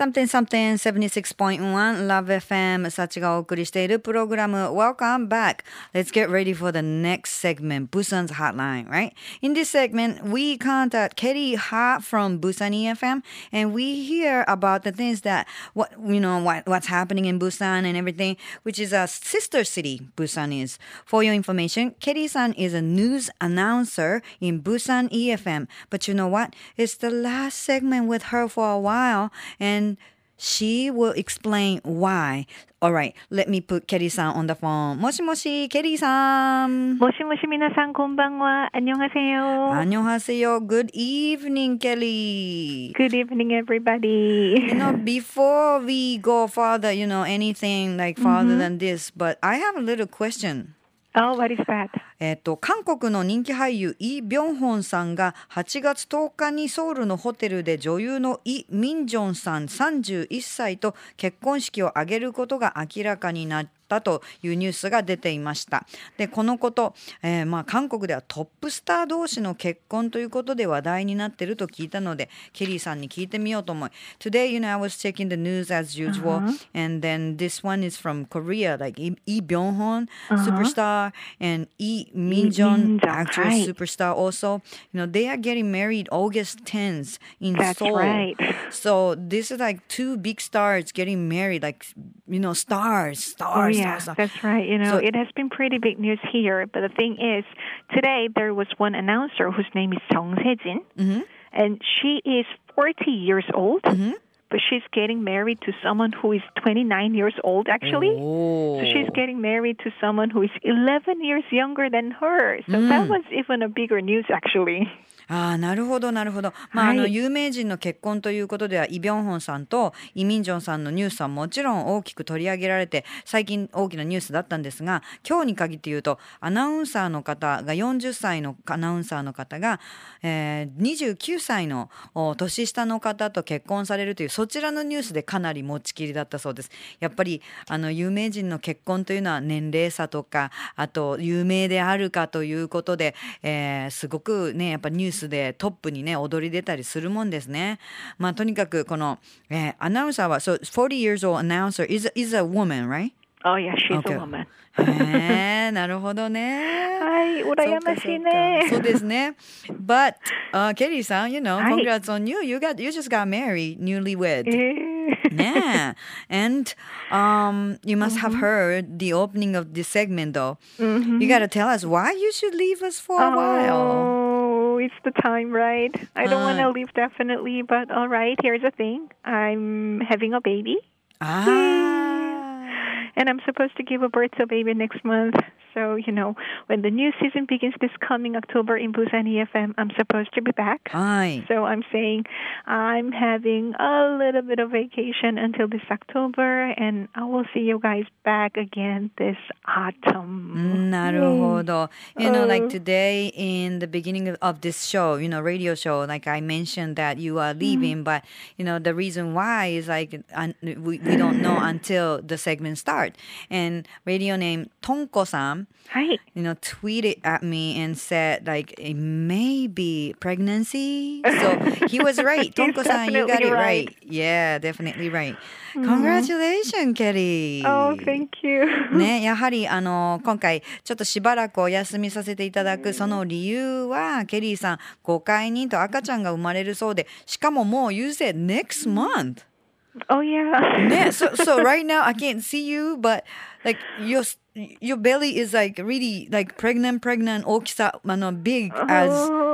something something 76.1 Love FM サチがお送りしているプログラム Welcome back. Let's get ready for the next segment, Busan's Hotline, right? In this segment, we contact Kelly Ha from Busan EFM and we hear about the things that what you know what, what's happening in Busan and everything, which is a sister city Busan is. For your information, Kelly-san is a news announcer in Busan EFM. But you know what? It's the last segment with her for a while and she will explain why. All right, let me put Kelly-san on the phone. もしもし, Kelly-san. もしもし皆さんこんばんは。안녕하세요 안녕하세요. Good evening, Kelly. Good evening, everybody. You know, before we go further, you know, anything like farther than this, but I have a little question. Oh, what is that? えっと、韓国の人気俳優イ・ビョンホンさんが8月10日にソウルのホテルで女優のイ・ミンジョンさん31歳と結婚式を挙げることが明らかになったというニュースが出ていました。で、このこと、えーまあ韓国ではトップスター同士の結婚ということで話題になっていると聞いたので、ケリーさんに聞いてみようと思い。Today, you know, I was checking the news as usual, and then this one is from Korea, like Lee Byung-hun, superstar, and Lee Min-jong, Min-jong, actress, right. superstar also. You know, they are getting married August 10th in That's Seoul. right. So this is like two big stars getting married, like, you know, stars, stars, Oh, yeah, stars. that's right. You know, So- it has been pretty big news here. But the thing is, today there was one announcer whose name is Jung Se-jin, Mm-hmm. and she is 40 years old. But she's getting married to someone who is 29 years old, actually. Oh. So she's getting married to someone who is 11 years younger than her. So that mm. was even a bigger news, actually. ああ、なるほど、なるほど。まあ、はいあの、有名人の結婚ということでは、イ・ビョンホンさんとイ・ミンジョンさんのニュースはもちろん大きく取り上げられて、最近大きなニュースだったんですが、今日に限って言うと、アナウンサーの方が、40歳のアナウンサーの方が、えー、29歳のお年下の方と結婚されるという、そちらのニュースでかなり持ちきりだったそうです。やっぱり、あの、有名人の結婚というのは年齢差とか、あと、有名であるかということで、えーすごくね、やっぱニュースでトップにね、踊り出たりするもんですね。まあ、とにかく、この、えーアナウンサーは、そう、40 years old announcer is, a- is a woman, right? Oh, yeah, she's Okay. a woman. へえ、なるほどね。はい、羨ましいね。そうですね。But, uh, ケリーさん、you know, はい congrats on you. You got, you just got married, newlywed. えーね And um, you must have heard the opening of this segment, though. You gotta tell us why you should leave us for a while. It's the time, right? I don't want to leave definitely, but all right, here's the thing. I'm having a baby, あ ah. and I'm supposed to give a birth to a baby next month. So, you know, when the new season begins this coming October in Busan EFM, I'm supposed to be back. Hi. So I'm saying I'm having a little bit of vacation until this October, and I will see you guys back again this autumn. 나루호도. You know, like oh. today in the beginning of this show, you know, radio show, like I mentioned that you are mm-hmm. leaving, mm-hmm. but, you know, the reason why is like un- we, we don't know until the segment start. And radio name Tonko-san はい。 you know, tweeted at me and said like it may be pregnancy. So he was right. He's Tonko-san, you got definitely it right. right. Yeah, definitely right. Congratulations, Kelly. Oh, thank you. ね、やはりあの今回ちょっとしばらくお休みさせていただくその理由はケリーさんご解任と赤ちゃんが生まれるそうでしかももう you said next month Oh yeah. ね so, so right now I can't see you but like your your belly is like really like pregnant pregnant 大きさあの big as Oh, well,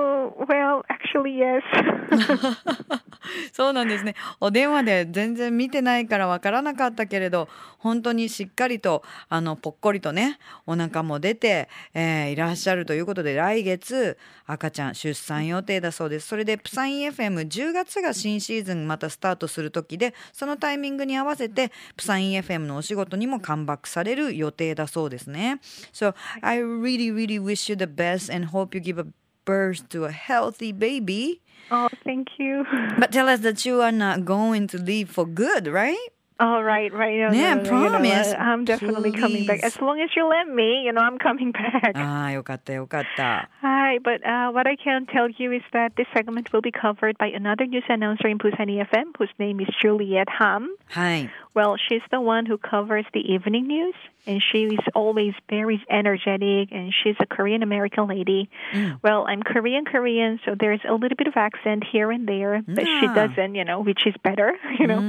Actually, yes. そうなんですね。お電話で全然見てないからわからなかったけれど、本当にしっかりと、あの、ぽっこりとね、お腹も出て、えーいらっしゃるということで、来月、赤ちゃん出産予定だそうです。それで、プサイン FM10 月が新シーズンまたスタートする時で、そのタイミングに合わせて、プサイン FM のお仕事にもカムバックされる予定だそうですね。So, I really, really wish you the best and hope you give a birth to a healthy baby. oh, thank you. But tell us that you are not going to leave for good, right? All right, right. No, Yeah, no, no, no, you know promise. what? I'm definitely coming back. Please. As long as you let me, you know, I'm coming back. ああ、よかったよかった。 Hi, but uh, what I can tell you is that this segment will be covered by another news announcer in Busan EFM, whose name is Juliet Ham. はい。 Well, she's the one who covers the evening news, And she is always very energetic, and she's a Korean American lady. Well, I'm Korean Korean, so there's a little bit of accent here and there, but she Ah. doesn't, you know, which is better, you know.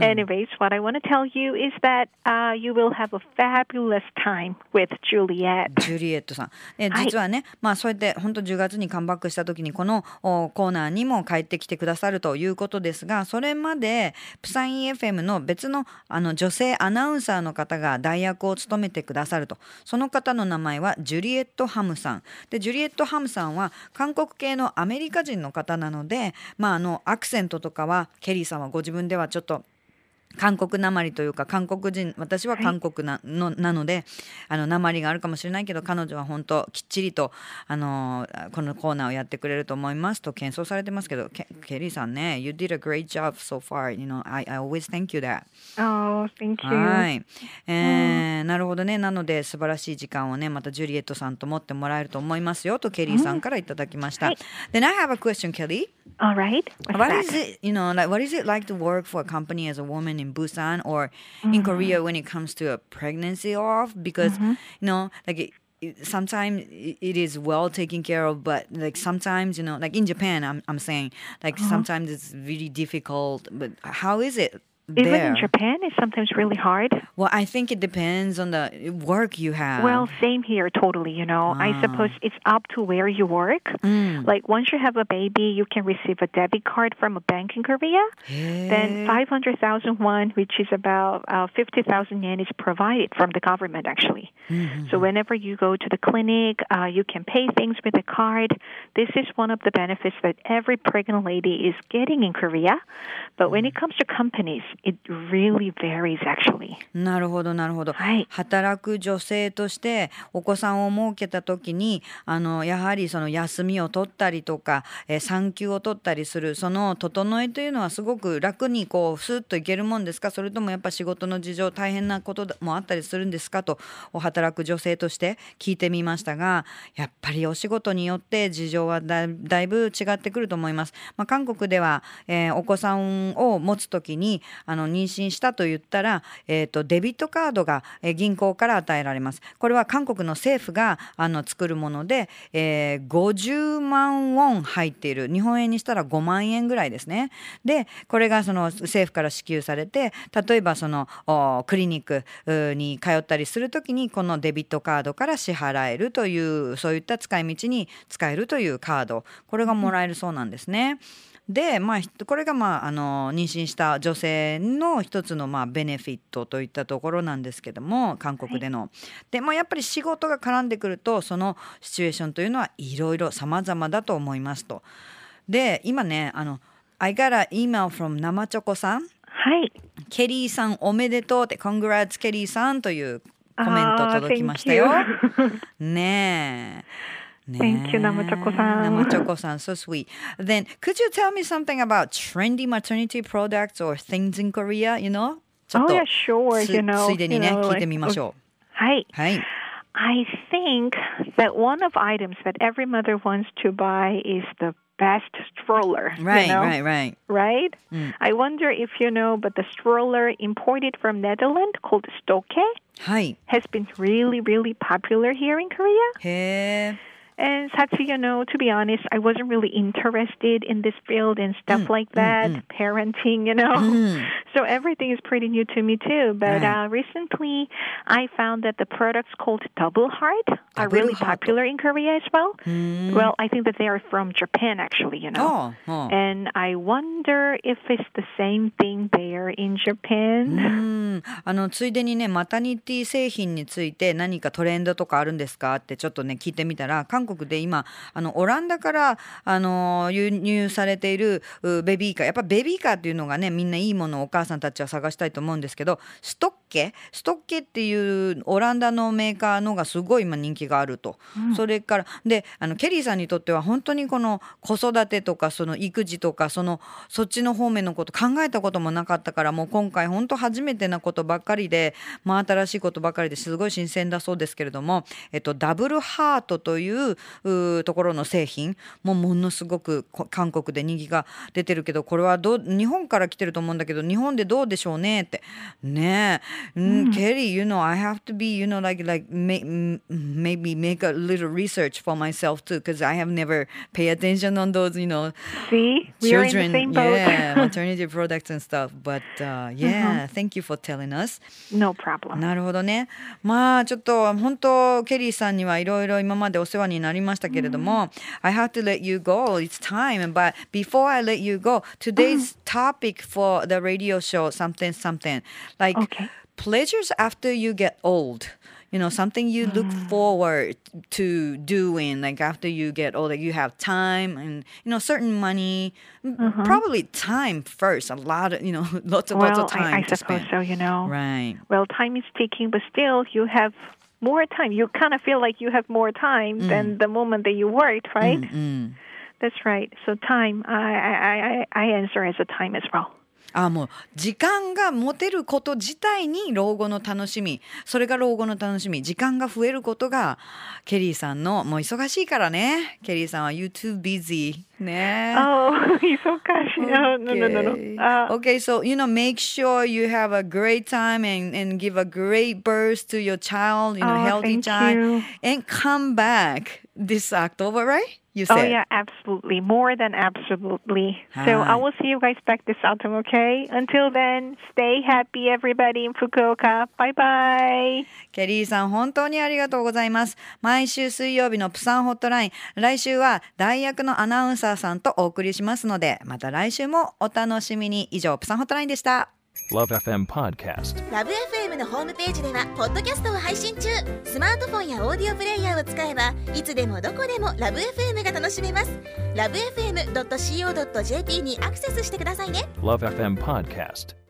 Anyways, what I want to tell you is that uh, you will have a fabulous time with Juliet. ジュリエットさん。えはい実はね、まあそうやって本当10月にカムバックした時にこのおコーナーにも帰ってきてくださるということですが、それまでプサイン FM の別のあの女性アナウンサーの方が代役を務めてくださると。その方の名前はジュリエット・ハムさん。で、ジュリエット・ハムさんは韓国系のアメリカ人の方なので、まああのアクセントとかはケリーさんはご自分ではちょっと韓国なまりというか韓国人私は韓国な,、のなのでなまりがあるかもしれないけど彼女は本当きっちりとあのこのコーナーをやってくれると思いますと謙遜されてますけどケリーさんね「You did a great job so far you know I, always thank you that」Oh, thank you. はいえー、なるほどねなので素晴らしい時間をねまたジュリエットさんと持ってもらえると思いますよとケリーさんからいただきました。で、うん、はい、Then I have a question, Kelly. All right. What is, it, you know, like, what is it like to work for a company as a woman Busan or in mm-hmm. Korea when it comes to a pregnancy off? Because mm-hmm. you know, like it, it, sometimes it it is well taken care of, but like sometimes you know, like in Japan, I'm I'm saying like uh-huh. sometimes it's really difficult. But how is it? Even there? in Japan, it's sometimes really hard. Well, I think it depends on the work you have. Well, same here, totally. You know, I suppose it's up to where you work. Like once you have a baby, you can receive a debit card from a bank in Korea. Then 500,000 won, which is about uh, 50,000 yen, is provided from the government actually. So whenever you go to the clinic, uh, you can pay things with a card. This is one of the benefits that every pregnant lady is getting in Korea. But when it comes to companies, it really varies actually. なるほどなるほど、はい働く女性としてお子さんを設けた時にあのやはりその休みを取ったりとか、えー産休を取ったりするその整えというのはすごく楽にこうスッといけるもんですか？それともやっぱ仕事の事情大変なこともあったりするんですか？とお働く女性として聞いてみましたがやっぱりお仕事によって事情はだだいぶ違ってくると思います。まあ、韓国では、えーお子さんを持つ時にあの妊娠したと言ったら、えー、とデビットカードが、銀行から与えられます。これは韓国の政府があの作るもので、えー50万ウォン入っている日本円にしたら5万円ぐらいですね。でこれがその政府から支給されて例えばそのクリニックに通ったりする時にこのデビットカードから支払えるというそういった使い道に使えるというカードこれがもらえるそうなんですね。で、まあ、ひこれが、まあ、あの妊娠した女性の一つの、まあ、ベネフィットといったところなんですけども韓国での。でもやっぱり仕事が絡んでくるとそのシチュエーションというのはいろいろ様々だと思いますと。で今ねあの「I got an email from 生チョコさん」はい。ケリーさんおめでとうって、Congrats ケリーさんというコメント届きましたよ。ねえ。ねえ Thank you 生チョコさん生チョコさん、so sweet. Then, could you tell me something about trendy maternity products or things in Korea, you know? ちょっ Oh と yeah, sure. つ You know, ついでにね、 you know, 聞いてみましょう。はい。はい。 I think that one of items that every mother wants to buy is the best stroller. Right, you know? right, right. Right? I wonder if you know, but the stroller imported from Netherlands called Stokke はい。 has been really, really popular here in Korea. へえ。 And Satsu, you know, to be honest, I wasn't really interested in this field and stuff like that, parenting, you know. So everything is pretty new to me too. But Right. uh, recently, I found that the products called Double Heart are Double really Heart. popular in Korea as well. Well, I think that they are from Japan, actually, you know. ああ。 And I wonder if it's the same thing there in う Japan. んあのついでにねマタニティ製品について何かトレンドとかあるんですかってちょっとね聞いてみたら韓 国で今あのオランダからあの輸入されているベビーカー。やっぱベビーカーっていうのがねみんないいものをお母さんたちは探したいと思うんですけどストッケ？ストッケっていうオランダのメーカーのがすごい今人気があると、うん、それからであのケリーさんにとっては本当にこの子育てとかその育児とかそのそっちの方面のこと考えたこともなかったからもう今回本当初めてなことばっかりで、まあ、新しいことばっかりですごい新鮮だそうですけれども、えっと、ダブルハートというところの製品もものすごく韓国で人気が出てるけどこれはど日本から来てると思うんだけど日本でどうでしょうねって。ねえ、うん、ケリー you know I have to be you know like like may, maybe make a little research for myself too because I have never pay attention on those you know see we children yeah maternity products and stuff but uh, yeah mm-hmm. thank you for telling us no problem なるほどねまあちょっと本当ケリーさんにはいろいろ今までお世話になりましたけれども、mm. I have to let you go it's time but before I let you go today's mm. topic for the radio show something something like okay. pleasures after you get old you know something you look mm. forward to doing like after you get older you have time and you know certain money mm-hmm. probably time first a lot of you know lots of well, lots of time I, I to suppose spend. so you know right well time is ticking but still you have more time you kind of feel like you have more time mm. than the moment that you worked right mm that's right so time I, I i i answer as a time as well あもう時間が持てること自体に老後の楽しみそれが老後の楽しみ時間が増えることがケリーさんのもう忙しいからねケリーさんは You too busy ね Oh 忙しい no no no no, Uh, okay so you know make sure you have a great time and, and give a great birth to your child you know oh, healthy child you. and come back this October right you oh, said. Oh, yeah, absolutely. More than absolutely. So I will see you guys back this autumn, okay? Until then, stay happy, everybody in Fukuoka. Bye bye. ケリーさん、本当にありがとうございます。毎週水曜日のプサンホットライン、来週は大学のアナウンサーさんとお送りしますので、また来週もお楽しみに。以上、プサンホットラインでした。LoveFM Podcast. LoveFM のホームページではポッドキャストを配信中。スマートフォンやオーディオプレイヤーを使えばいつでもどこでも LoveFM が楽しめます。LoveFM.co.jp にアクセスしてくださいね。LoveFM Podcast